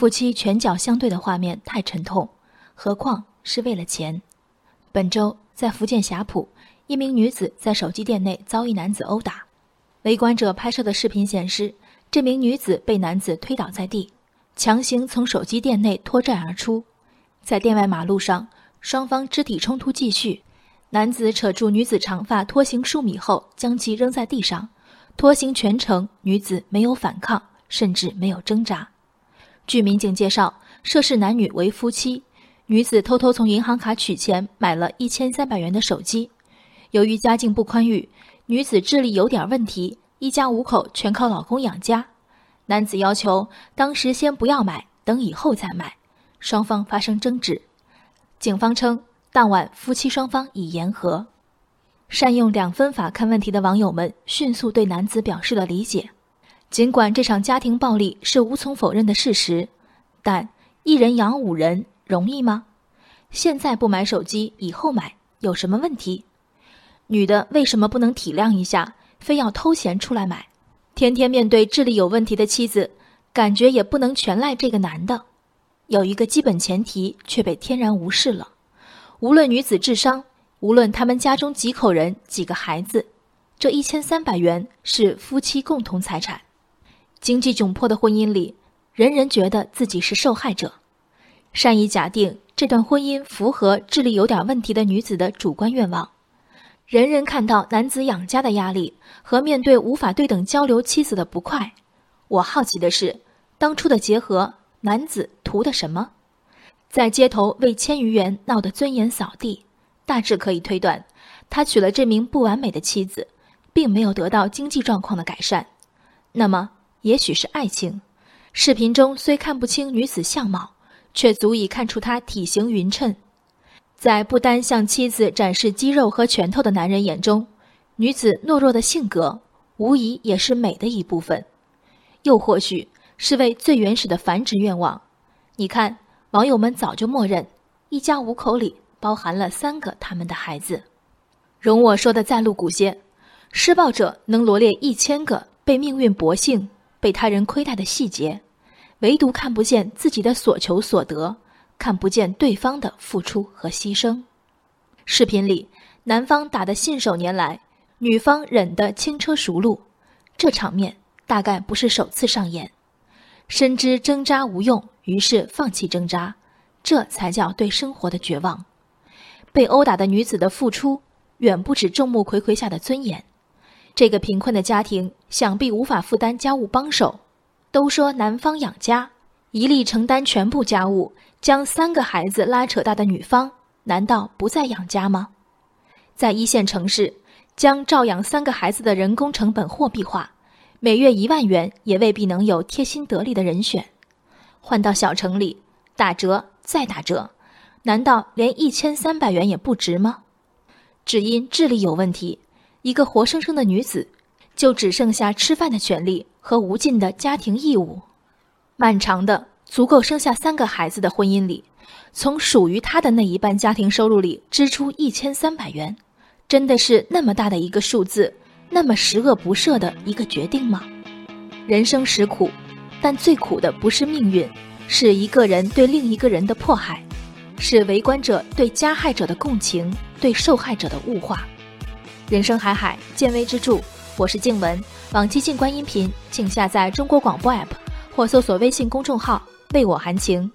夫妻拳脚相对的画面太沉痛，何况是为了钱。本周在福建霞浦，一名女子在手机店内遭一男子殴打，围观者拍摄的视频显示，这名女子被男子推倒在地，强行从手机店内脱债而出。在店外马路上，双方肢体冲突继续，男子扯住女子长发拖行数米后，将其扔在地上，拖行全程，女子没有反抗，甚至没有挣扎。据民警介绍，涉事男女为夫妻，女子偷偷从银行卡取钱，买了一千三百元的手机。由于家境不宽裕，女子智力有点问题，一家五口全靠老公养家。男子要求当时先不要买，等以后再买，双方发生争执。警方称，当晚夫妻双方已言和。善用两分法看问题的网友们迅速对男子表示了理解。尽管这场家庭暴力是无从否认的事实，但一人养五人容易吗？现在不买手机，以后买有什么问题？女的为什么不能体谅一下，非要偷闲出来买？天天面对智力有问题的妻子，感觉也不能全赖这个男的。有一个基本前提却被天然无视了：无论女子智商，无论他们家中几口人、几个孩子，这一千三百元是夫妻共同财产。经济窘迫的婚姻里，人人觉得自己是受害者，善意假定这段婚姻符合智力有点问题的女子的主观愿望。人人看到男子养家的压力和面对无法对等交流妻子的不快。我好奇的是，当初的结合，男子图的什么？在街头为千余元闹得尊严扫地，大致可以推断，他娶了这名不完美的妻子，并没有得到经济状况的改善。那么？也许是爱情，视频中虽看不清女子相貌，却足以看出她体型匀称。在不单向妻子展示肌肉和拳头的男人眼中，女子懦弱的性格无疑也是美的一部分，又或许是为最原始的繁殖愿望。你看，网友们早就默认，一家五口里包含了三个他们的孩子。容我说的再露骨些，施暴者能罗列一千个被命运薄幸。被他人亏待的细节，唯独看不见自己的所求所得，看不见对方的付出和牺牲。视频里，男方打得信手拈来，女方忍得轻车熟路，这场面大概不是首次上演。深知挣扎无用，于是放弃挣扎，这才叫对生活的绝望。被殴打的女子的付出，远不止众目睽睽下的尊严。这个贫困的家庭想必无法负担家务帮手。都说男方养家，一力承担全部家务，将三个孩子拉扯大的女方，难道不在养家吗？在一线城市，将照养三个孩子的人工成本货币化，每月一万元也未必能有贴心得力的人选。换到小城里，打折再打折，难道连一千三百元也不值吗？只因智力有问题。一个活生生的女子，就只剩下吃饭的权利和无尽的家庭义务。漫长的、足够生下三个孩子的婚姻里，从属于她的那一半家庭收入里支出一千三百元，真的是那么大的一个数字，那么十恶不赦的一个决定吗？人生实苦，但最苦的不是命运，是一个人对另一个人的迫害，是围观者对加害者的共情，对受害者的物化。人生海海，见微知著。我是静文，往期静观音频请下载中国广播 APP 或搜索微信公众号“为我含情”。